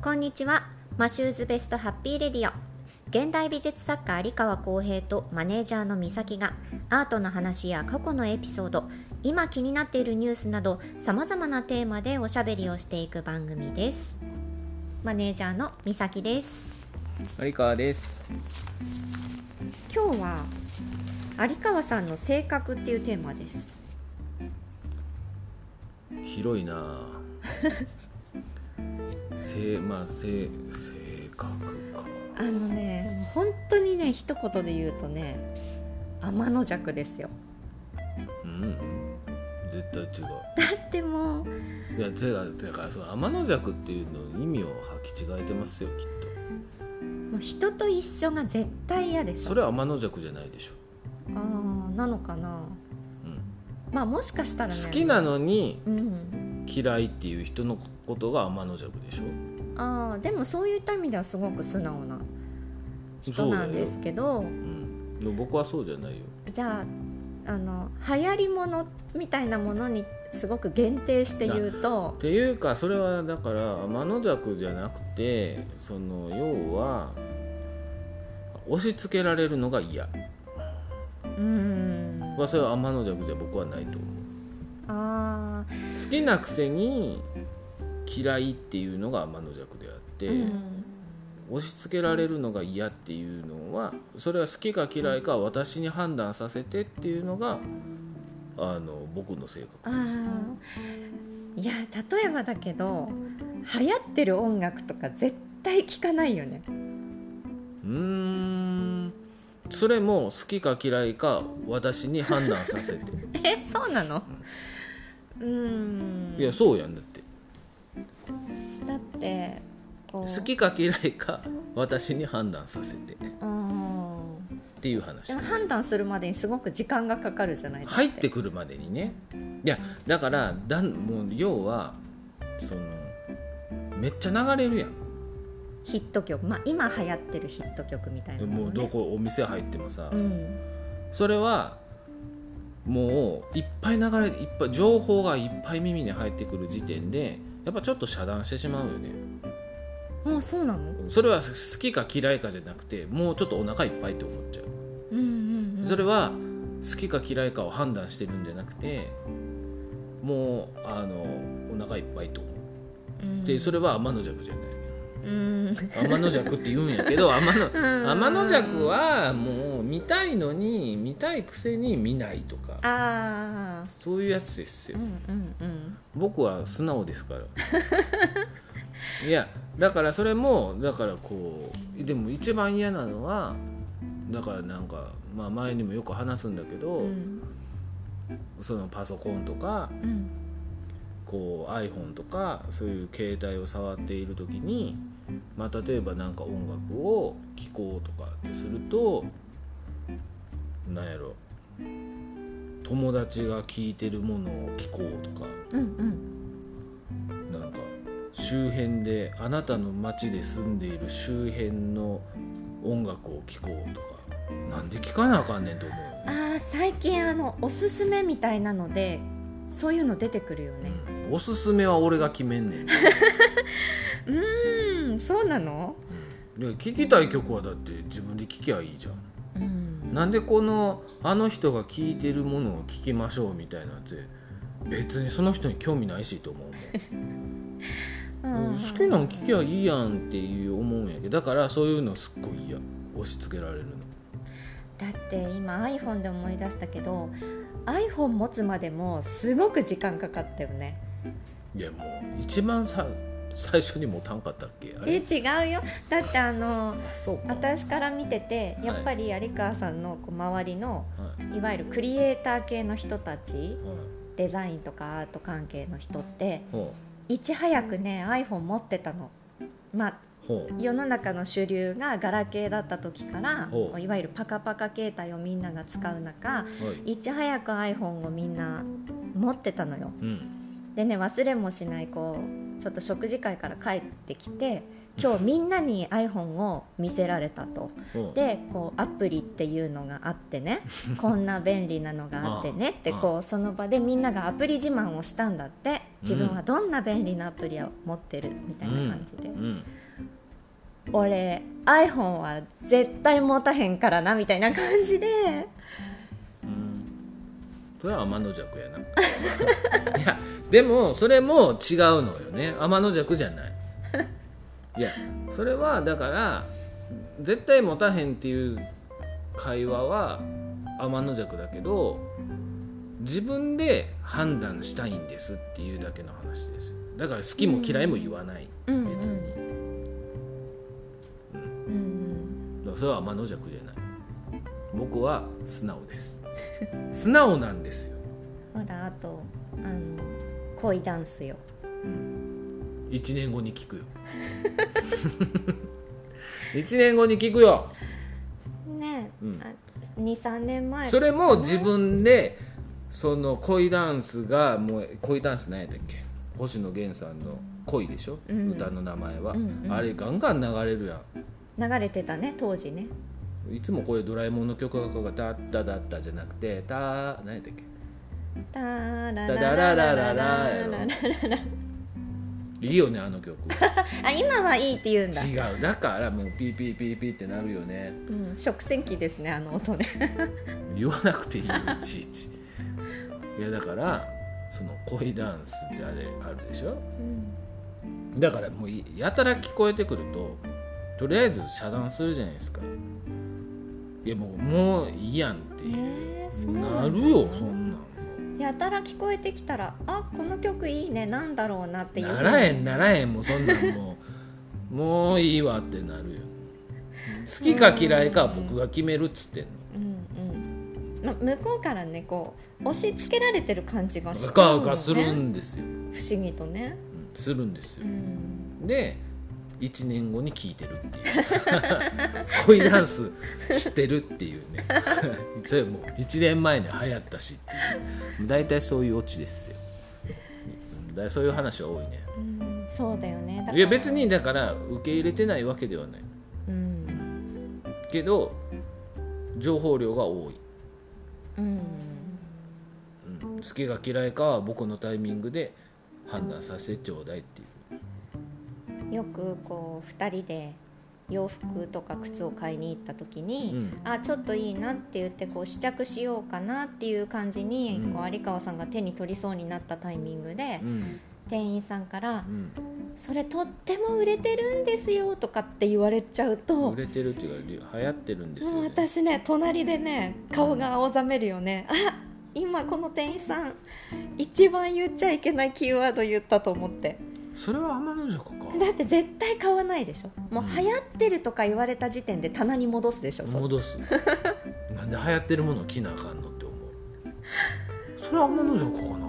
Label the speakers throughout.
Speaker 1: こんにちは。マシューズベストハッピーレディオ。現代美術作家有川浩平とマネージャーの美咲がアートの話や過去のエピソード今気になっているニュースなどさまざまなテーマでおしゃべりをしていく番組です。マネージャーの美咲です。
Speaker 2: 有川です。
Speaker 1: 今日は有川さんの性格っていうテーマです。
Speaker 2: 広いなあ性まあ性性格か。
Speaker 1: あのね本当にね一言で言うとね天の弱ですよ。
Speaker 2: うん絶対違う。
Speaker 1: だってもう
Speaker 2: いや違う。だからその天の弱っていうの意味を履き違えてますよきっ
Speaker 1: もう人と一緒が絶対嫌でしょ。
Speaker 2: とそれは天の弱じゃないでしょ、
Speaker 1: ああなのかな。
Speaker 2: うん。
Speaker 1: まあもしかしたらね。
Speaker 2: 好きなのに
Speaker 1: うん。
Speaker 2: 嫌いっていう人のことが天の弱でしょ
Speaker 1: ああでもそういった意味ではすごく素直な人なんですけど。
Speaker 2: うん。でも僕はそうじゃないよ。
Speaker 1: じゃああの流行りものみたいなものにすごく限定して言うと。
Speaker 2: っていうかそれはだから天の弱じゃなくてその要は押し付けられるのが嫌。
Speaker 1: うん。
Speaker 2: はそれは天の弱じゃ僕はないと思う。
Speaker 1: あ
Speaker 2: 好きなくせに嫌いっていうのが天の弱であって、
Speaker 1: あうん。
Speaker 2: 押し付けられるのが嫌っていうのはそれは好きか嫌いか私に判断させてっていうのがあの僕の性
Speaker 1: あ
Speaker 2: 格です。
Speaker 1: ー。いや例えばだけど流行ってる音楽とか絶対聴かないよね。
Speaker 2: うーん。それも好きか嫌いか私に判断させて。
Speaker 1: えそうなの？うん。
Speaker 2: いやそうやん。だって
Speaker 1: だってこう。
Speaker 2: 好きか嫌いか私に判断させて。っ
Speaker 1: うん。
Speaker 2: ていう話。
Speaker 1: でも
Speaker 2: です
Speaker 1: 判断するまでにすごく時間がかかるじゃないですか。
Speaker 2: 入ってくるまでにね。いやだからだんもう要はそのめっちゃ流れるやん。
Speaker 1: ヒット曲。まあ今流行ってるヒット曲みたいな
Speaker 2: もうど
Speaker 1: ね
Speaker 2: こお店入ってもさ、
Speaker 1: うん。
Speaker 2: それはもういっぱい流れいっぱい情報がいっぱい耳に入ってくる時点でやっぱちょっと遮断してしまうよね。
Speaker 1: あそうなの？
Speaker 2: それは好きか嫌いかじゃなくてもうちょっとお腹いっぱいって思っちゃう、
Speaker 1: うんうん、うん、
Speaker 2: それは好きか嫌いかを判断してるんじゃなくてもうあのお腹いっぱいと思う。
Speaker 1: うん。
Speaker 2: でそれは天の弱じゃない。
Speaker 1: うん
Speaker 2: 天の弱って言うんやけど 天の
Speaker 1: ん。
Speaker 2: 天の弱はもう見たいのに見たいくせに見ないとか。そういうやつですよ。
Speaker 1: うんうんうん。
Speaker 2: 僕は素直ですから。いやだからそれもだからこうでも一番嫌なのはだからなんか、まあ、前にもよく話すんだけど、
Speaker 1: うん。
Speaker 2: そのパソコンとか
Speaker 1: うん
Speaker 2: こう iPhone とかそういう携帯を触っている時に、まあ、例えばなんか音楽を聴こうとかってするとなんやろ友達が聴いてるものを聴こうとか
Speaker 1: うんうん。
Speaker 2: なんか周辺であなたの街で住んでいる周辺の音楽を聴こうとかなんで聴かなあかんねんと思う
Speaker 1: あ最近あのおすすめみたいなのでそういうの出てくるよね。
Speaker 2: うん。おすすめは俺が決めんねん、
Speaker 1: うーん。そうなの？
Speaker 2: いや聴きたい曲はだって自分で聴きゃいいじゃん。
Speaker 1: うん。
Speaker 2: なんでこのあの人が聴いてるものを聴きましょうみたいなんて別にその人に興味ないしと思う
Speaker 1: うん。
Speaker 2: 好きなの聞きゃいいやんっていう思うんやけどだからそういうのすっごい嫌。押し付けられるの。
Speaker 1: だって今 iPhone で思い出したけど iPhone 持つまでもすごく時間かかったよね。
Speaker 2: いやもう一番さ最初に持たんかったっけ？
Speaker 1: え違うよ。だってあの私から見ててやっぱり有川さんのこう周りの
Speaker 2: はい。
Speaker 1: いわゆるクリエイター系の人たち
Speaker 2: はい。
Speaker 1: デザインとかアート関係の人って
Speaker 2: ほ
Speaker 1: いち早くね iPhone 持ってたの。まあ世の中の主流がガラケーだった時からいわゆるパカパカ携帯をみんなが使う中
Speaker 2: はい。
Speaker 1: いち早く iPhone をみんな持ってたのよ。
Speaker 2: うん。
Speaker 1: でね忘れもしないこうちょっと食事会から帰ってきて今日みんなに iPhone を見せられたと。
Speaker 2: う。ん
Speaker 1: でこうアプリっていうのがあってね こんな便利なのがあってねってこうその場でみんながアプリ自慢をしたんだって。自分はどんな便利なアプリを持ってるみたいな感じで、
Speaker 2: うん
Speaker 1: 俺 iPhone は絶対持たへんからなみたいな感じで。
Speaker 2: うん。それは天の弱やな。いやでもそれも違うのよね。天の弱じゃない。いやそれはだから絶対持たへんっていう会話は天の弱だけど自分で判断したいんですっていうだけの話です。だから好きも嫌いも言わない、
Speaker 1: うん
Speaker 2: 別に、それは天の弱じゃない。僕は素直です。素直なんですよ。
Speaker 1: ほらあとあの恋ダンスよ。
Speaker 2: 1年後に聞くよ。1年後に聞くよ。
Speaker 1: ね、
Speaker 2: うん。
Speaker 1: あ23年前。
Speaker 2: それも自分でその恋ダンスがもう恋ダンス何やったっけ？星野源さんの恋でしょ、
Speaker 1: うん。
Speaker 2: 歌の名前は、
Speaker 1: うんうん。
Speaker 2: あれガンガン流れるや
Speaker 1: 流れてたね当時ね。
Speaker 2: んいつもこれドラえもんの曲がかかった「タッタダッタ」じゃなくて「タ何やったっけ？
Speaker 1: タラ
Speaker 2: タダララララやろいいよねあの曲。
Speaker 1: あ今はいいって言うんだ、
Speaker 2: 違う。だからもうピーピーピーピーってなるよね。
Speaker 1: うん、食洗機ですねあの音ね。
Speaker 2: 言わなくていいよいちいち。いやだからその恋ダンスってあれあるでしょ？
Speaker 1: うん。
Speaker 2: だからもういやたら聞こえてくるととりあえず遮断するじゃないですか。いやもうもういいやんって
Speaker 1: えーそう
Speaker 2: な
Speaker 1: の
Speaker 2: るよそんなん
Speaker 1: やたら聞こえてきたらあこの曲いいねなんだろうなっていう。
Speaker 2: ならへんならへんもうそんなんもう。もういいわってなるよ。好きか嫌いかは僕が決めるっつってんの。
Speaker 1: うんうん。ま向こうからねこう押し付けられてる感じがし
Speaker 2: うか
Speaker 1: ちゃうの、ね、
Speaker 2: うかするんですよ、
Speaker 1: 不思議とね、
Speaker 2: うんするんですよ。
Speaker 1: うん、
Speaker 2: で1年後に聞いてるっていう。恋ダンスしてるっていうね。それもう1年前に流行ったしっていう。大体そういうオチですよ。うんだそういう話は多いね。
Speaker 1: うん。そうだよね。
Speaker 2: いや別にだから受け入れてないわけではない。
Speaker 1: うん。
Speaker 2: けど情報量が多い、
Speaker 1: うん。
Speaker 2: うん、好きが嫌いかは僕のタイミングで判断させてちょうだいっていう
Speaker 1: よくこう2人で洋服とか靴を買いに行った時に、
Speaker 2: うん。
Speaker 1: あちょっといいなって言ってこう試着しようかなっていう感じに、
Speaker 2: うん。
Speaker 1: こう有川さんが手に取りそうになったタイミングで、
Speaker 2: うん。
Speaker 1: 店員さんから
Speaker 2: うん「
Speaker 1: それとっても売れてるんですよ」とかって言われちゃうと
Speaker 2: 売れてるっていうか流行ってるんですよ、
Speaker 1: もう
Speaker 2: ね、
Speaker 1: 私ね隣でね顔が青ざめるよね、あ今この店員さん一番言っちゃいけないキーワード言ったと思って
Speaker 2: それは天の弱か。
Speaker 1: だって絶対買わないでしょ。もう
Speaker 2: うん
Speaker 1: 流行ってるとか言われた時点で棚に戻すでしょ、
Speaker 2: 戻す。なんで流行ってるものを着なあかんのって思う。それは天の弱かな。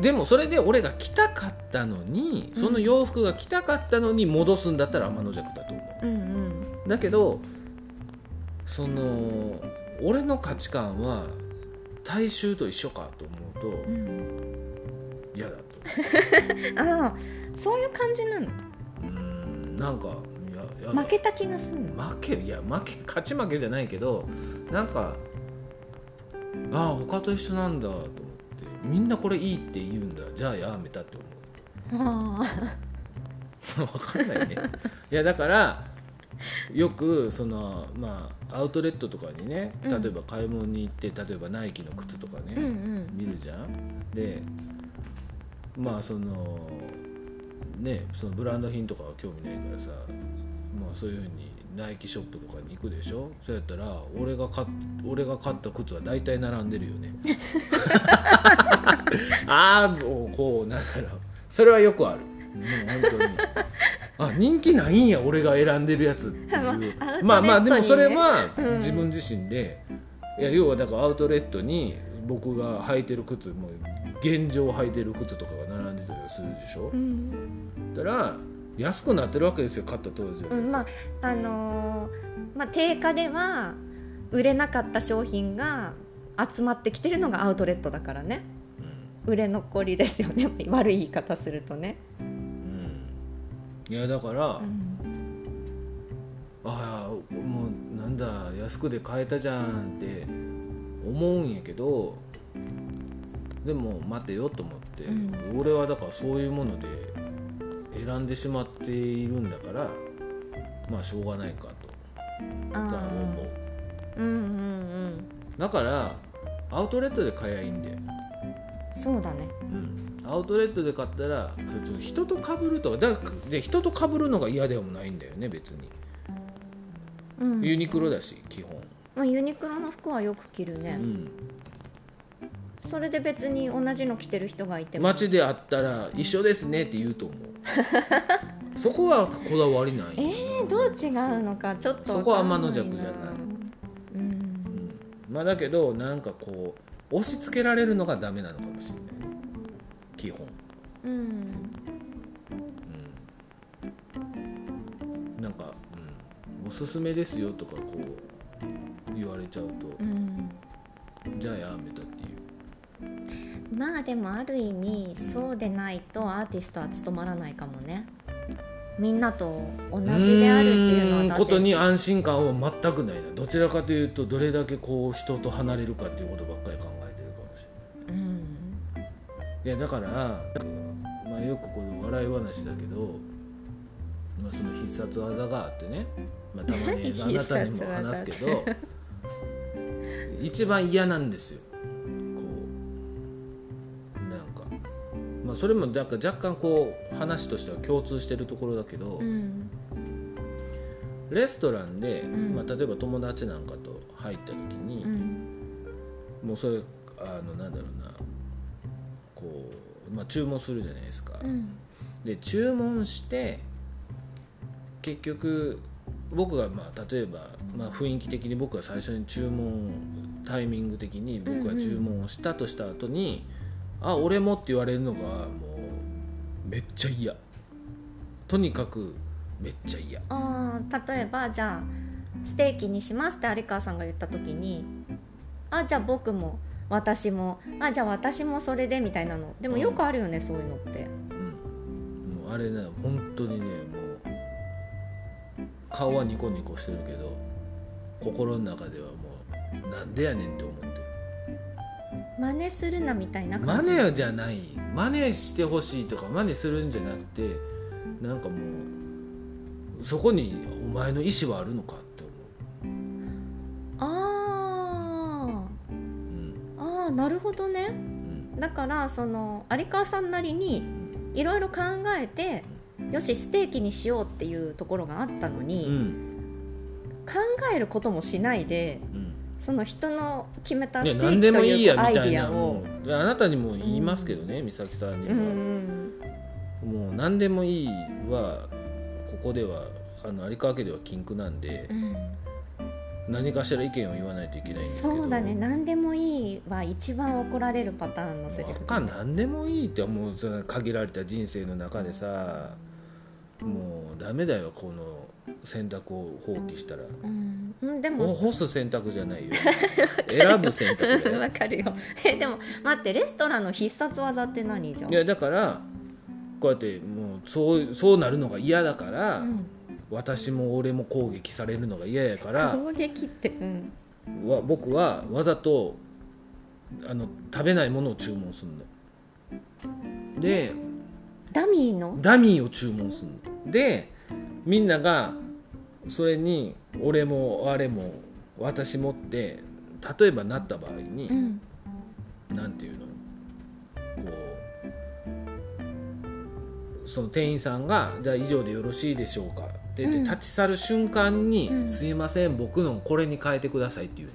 Speaker 2: でもそれで俺が着たかったのにその洋服が着たかったのに戻すんだったら天の弱だと思
Speaker 1: う。んうん。
Speaker 2: うだけどその俺の価値観は大衆と一緒かと思うと
Speaker 1: うん。
Speaker 2: 嫌だ。と
Speaker 1: ああそういう感じなの？
Speaker 2: うーんなんかいや
Speaker 1: 負けた気がするの？
Speaker 2: 負けいや負け勝ち負けじゃないけどなんかああ他と一緒なんだと思ってみんなこれいいって言うんだ。じゃあやめたって思
Speaker 1: あ
Speaker 2: う分 かんないね。いやだからよくそのまあアウトレットとかにね例
Speaker 1: うん。
Speaker 2: えば買い物に行って例えばナイキの靴とかね、
Speaker 1: あうんうん。
Speaker 2: 見るじゃん。でまあそのねそのブランド品とかは興味ないからさまあそういうふうにナイキショップとかに行くでしょ？そうやったら俺が買っ俺が買った靴は大体並んでるよね。ああこうなんだろう。それはよくある。もう本当に。あ人気ないんや俺が選んでるやつっていう。
Speaker 1: まあ
Speaker 2: まあまあでもそれは
Speaker 1: うん。
Speaker 2: 自分自身で、いや要はだからアウトレットに僕が履いてる靴もう現状履いてる靴とかがでしょ、
Speaker 1: うん。
Speaker 2: だから安くなってるわけですよ買った当時は、
Speaker 1: うんまああのーまあ定価では売れなかった商品が集まってきてるのがアウトレットだからね。売れ残りですよね。悪い言い方するとね、
Speaker 2: うん、いやだから、
Speaker 1: うん。
Speaker 2: ああもうなんだ安くで買えたじゃんって思うんやけどでも待てよと思って、
Speaker 1: うん。
Speaker 2: 俺はだからそういうもので選んでしまっているんだからまあしょうがないかと。思う
Speaker 1: ーうんうんうん。
Speaker 2: だからアウトレットで買えばいいんだよ、
Speaker 1: そうだね。
Speaker 2: うん、アウトレットで買ったら人と被るとだで人と被るのが嫌でもないんだよね別に。
Speaker 1: うん。
Speaker 2: ユニクロだし基本、
Speaker 1: まあユニクロの服はよく着るね、
Speaker 2: うん、
Speaker 1: それで別に同じの着てる人がいても。
Speaker 2: 街で会ったら一緒ですねって言うと思う。そこはこだわりない、
Speaker 1: えー、どう違うのかちょっと
Speaker 2: そこは天の
Speaker 1: の
Speaker 2: 弱じゃない。
Speaker 1: うん。
Speaker 2: うん。まあだけどなんかこう押し付けられるのがダメなのかもしれない。基本、
Speaker 1: うん。
Speaker 2: うん、なんか、うん、おすすめですよとかこう言われちゃうと。
Speaker 1: うん。
Speaker 2: じゃあやめたっていう
Speaker 1: まあでもある意味そうでないとアーティストは務まらないかもね。みんなと同じであるっていうのは
Speaker 2: ことに安心感は全くないな。どちらかというとどれだけこう人と離れるかっていうことばっかり考えてるかもしれない。
Speaker 1: うん
Speaker 2: いやだから、まあ、よくこの笑い話だけど、まあ、その必殺技があってね、まあ、たまにあ
Speaker 1: 何
Speaker 2: なたにも話すけど一番嫌なんですよまあ、それもだから若干こう話としては共通してるところだけど、
Speaker 1: うん。
Speaker 2: レストランで、
Speaker 1: ん。
Speaker 2: まあ、例えば友達なんかと入った時に、
Speaker 1: うん。
Speaker 2: もうそれあのなんだろうなこう、まあ、注文するじゃないですか。
Speaker 1: うん。
Speaker 2: で注文して結局僕がまあ例えば、まあ、雰囲気的に僕が最初に注文タイミング的に僕が注文をしたとした後に「あ俺も」って言われるのがもうめっちゃ嫌。とにかくめっちゃ嫌。
Speaker 1: あー例えばじゃあステーキにしますって有川さんが言った時にあじゃあ僕も私もあじゃあ私もそれでみたいなの。でもよくあるよね、そういうのって。
Speaker 2: うん。もうあれね本当にねもう顔はニコニコしてるけど心の中ではもうなんでやねんって思ってる
Speaker 1: 真似するなみたいな
Speaker 2: 真
Speaker 1: 感じ。
Speaker 2: 似じゃない。真似してほしいとか真似するんじゃなくてなんかもうそこにお前の意思はあるのかって思
Speaker 1: あ
Speaker 2: う、うん。
Speaker 1: ーあーなるほどね。
Speaker 2: うん、
Speaker 1: だからその有川さんなりにいろいろ考えてよしステーキにしようっていうところがあったのに、
Speaker 2: うん。
Speaker 1: 考えることもしないで
Speaker 2: うん
Speaker 1: その人の決めた
Speaker 2: ね
Speaker 1: ステー
Speaker 2: 何でもいい
Speaker 1: キというアイ
Speaker 2: やみたい
Speaker 1: ディアを。
Speaker 2: なもうあなたにも言いますけどね、美咲さんに
Speaker 1: うんう
Speaker 2: も、
Speaker 1: ん。
Speaker 2: もう何でもいいはここではあの有川家では禁句なんで
Speaker 1: うん。
Speaker 2: 何かしら意見を言わないといけないんですけど。
Speaker 1: そうだね。何でもいいは一番怒られるパターンのセリフ。
Speaker 2: 何でもいいってもう限られた人生の中でさもうダメだよこの選択を放棄したら。
Speaker 1: うん。うん、でも。
Speaker 2: もう干す選択じゃないよ。選ぶ選択だよ。
Speaker 1: わかるよ。えでも待ってレストランの必殺技って何じゃん？
Speaker 2: いやだからこうやってもうそうそうなるのが嫌だから、
Speaker 1: うん。
Speaker 2: 私も俺も攻撃されるのが嫌やから
Speaker 1: 攻撃ってうん。
Speaker 2: わ僕はわざとあの食べないものを注文するの。で
Speaker 1: ダミーの？
Speaker 2: ダミーを注文するの。でみんながそれに俺もあれも私もって例えばなった場合に、
Speaker 1: うん。
Speaker 2: なんていうの？こうその店員さんが「じゃあ以上でよろしいでしょうか」って言って
Speaker 1: うん。
Speaker 2: 立ち去る瞬間に「
Speaker 1: うん。
Speaker 2: すいません僕のこれに変えてください」って言うの。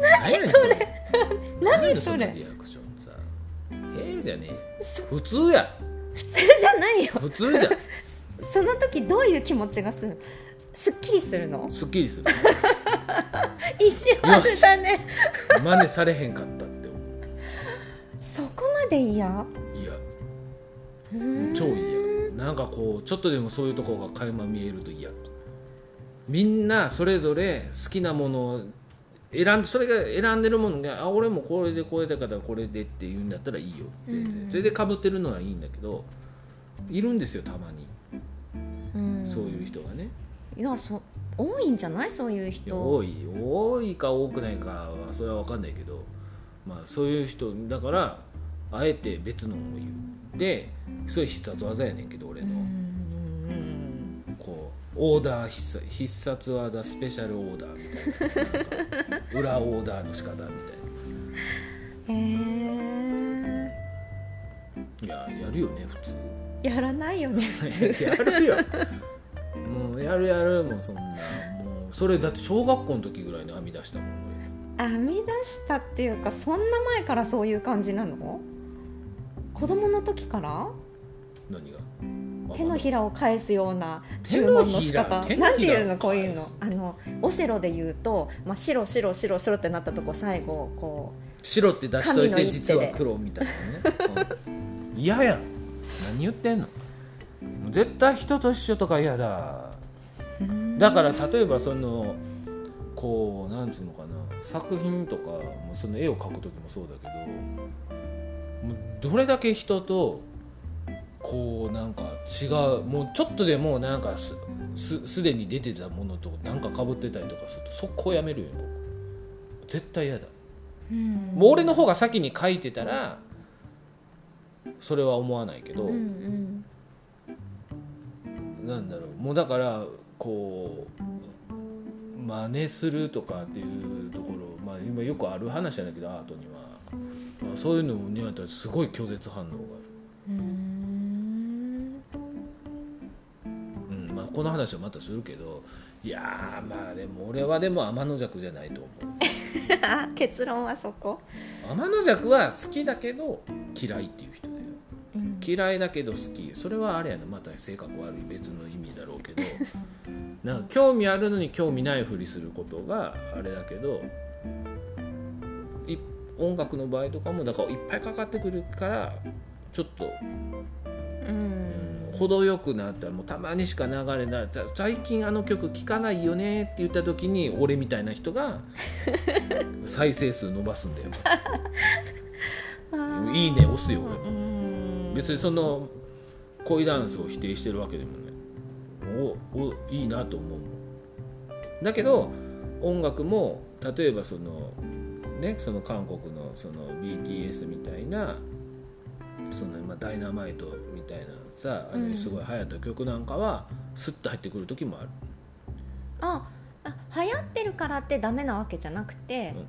Speaker 2: 何それ？
Speaker 1: 何それ
Speaker 2: ええじゃねえ
Speaker 1: そ
Speaker 2: 普通や。
Speaker 1: 普通じゃないよ。
Speaker 2: 普通じゃん。
Speaker 1: その時どういう気持ちがする？すっきりするの？
Speaker 2: すっきりする。
Speaker 1: 意地悪だね。
Speaker 2: 真似されへんかったって思
Speaker 1: そこまで嫌？
Speaker 2: ういや超嫌。なんかこうちょっとでもそういうとこが垣間見えると嫌。みんなそれぞれ好きなもの選んでそれが選んでるものがあ俺もこれでこれだからこれでって言うんだったらいいよ全然、
Speaker 1: うん
Speaker 2: それでかぶってるのはいいんだけどいるんですよたまに、
Speaker 1: うん。
Speaker 2: そういう人がね。
Speaker 1: いやそ多いんじゃない？そういう人。
Speaker 2: 多い。多いか多くないかはそれは分かんないけど。まあそういう人だからあえて別のを言う。でそれ必殺技やねんけど俺オーダー必殺必殺技スペシャルオーダーみたいな。なんか裏オーダーの仕方みたい
Speaker 1: へえ
Speaker 2: ないややるよね普通。
Speaker 1: やらないよね普通。
Speaker 2: やるよ。もうやるやるもうそんな。もうそれだって小学校の時ぐらいに編み出したもん
Speaker 1: 編み出したっていうかそんな前からそういう感じなの？子供の時から？
Speaker 2: 俺何が？
Speaker 1: 手のひらを返すような注文の仕方。なんていうのこういうの。あのオセロで言うと、まあ、白白白白ってなったとこ最後こ
Speaker 2: 白って出しといて実は黒みたいなね。うん。嫌やん。何言ってんの。絶対人と一緒とか嫌だ。
Speaker 1: う
Speaker 2: だから例えばそのこうなんていうのかな。作品とかもその絵を描く時もそうだけどどれだけ人とこうなんか違うもうちょっとでもなんかすすすでに出てたものとなんかかぶってたりとかすると速攻やめるよ僕絶対嫌だ。
Speaker 1: うん。
Speaker 2: もう俺の方が先に書いてたらそれは思わないけど、
Speaker 1: うんうん。
Speaker 2: なんだろう。もうだからこう真似するとかっていうところ、まあ、今よくある話なんだけどアートには、まあ、そういうのにはすごい拒絶反応がある、まあ、この話はまたするけどいやーまあでも俺はでも天の弱じゃないと思う。
Speaker 1: あ 結論はそこ、
Speaker 2: 天の弱は好きだけど嫌いっていう人だよ。
Speaker 1: うん。
Speaker 2: 嫌いだけど好き。それはあれやなまた性格悪い別の意味だろうけど。なんか興味あるのに興味ないふりすることがあれだけどい音楽の場合とかもだからいっぱいかかってくるからちょっと
Speaker 1: うん
Speaker 2: 程よくなったらもうたまにしか流れない。さ最近あの曲聴かないよねって言った時に俺みたいな人が 再生数伸ばすんだよ。いいね押すよ。
Speaker 1: うん。
Speaker 2: 別にその恋ダンスを否定してるわけでもねおおいいなと思うだけど音楽も例えばそのねその韓国のその BTS みたいなそのまあダイナマイトみたいな。さあ
Speaker 1: うん。
Speaker 2: れすごい流行った曲なんかはスッと入ってくる時もある、
Speaker 1: ああ流行ってるからってダメなわけじゃなくて、
Speaker 2: うん。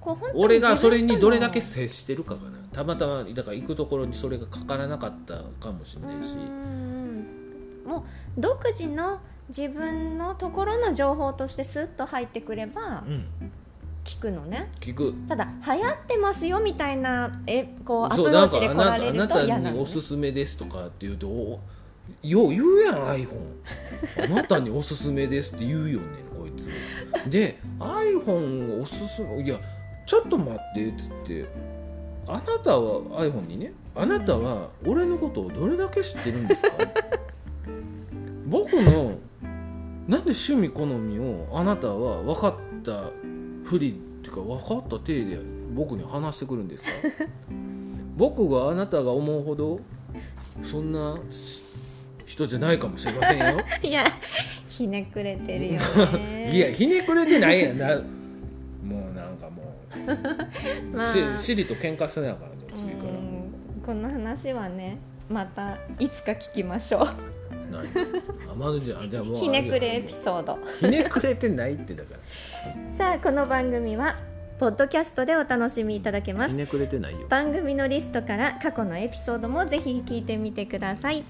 Speaker 1: こう本当に
Speaker 2: 俺がそれにどれだけ
Speaker 1: 自
Speaker 2: 接してるかかな。たまたまだから行くところにそれがかからなかったかもしれないし。
Speaker 1: もう独自の自分のところの情報としてスッと入ってくれば
Speaker 2: うん
Speaker 1: 聞くのね。
Speaker 2: 聞く。
Speaker 1: ただ流行ってますよみたいなえこうアプローチで来
Speaker 2: なんからあな
Speaker 1: れる
Speaker 2: あなた
Speaker 1: と嫌なの、ね。
Speaker 2: にお、すすめですとかって言うとおよう言うやん iPhone あなたにおすすめですって言うよねこいつ。で iPhone おすすめいやちょっと待ってっつってあなたは iPhone にねあなたは俺のことをどれだけ知ってるんですか？僕のなんで趣味好みをあなたは分かったふりっていうか分かった体で僕に話してくるんですか？僕があなたが思うほどそんな人じゃないかもしれませんよ。
Speaker 1: いやひねくれてるよね。
Speaker 2: いやひねくれてないやん。なもうなんかもう、
Speaker 1: まあ。
Speaker 2: しシリと喧嘩せなあかんよ次から。
Speaker 1: うんこの話はねまたいつか聞きましょう
Speaker 2: 何あまだじゃあでも
Speaker 1: ひねくれエピソード。
Speaker 2: ひねくれてないってだから。
Speaker 1: さあこの番組はポッドキャストでお楽しみいただけます。
Speaker 2: ひねくれてないよ。
Speaker 1: 番組のリストから過去のエピソードもぜひ聞いてみてください。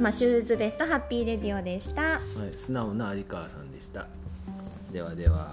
Speaker 1: マシューズベストハッピーレディオでした。
Speaker 2: はい、素直な有川さんでした。ではでは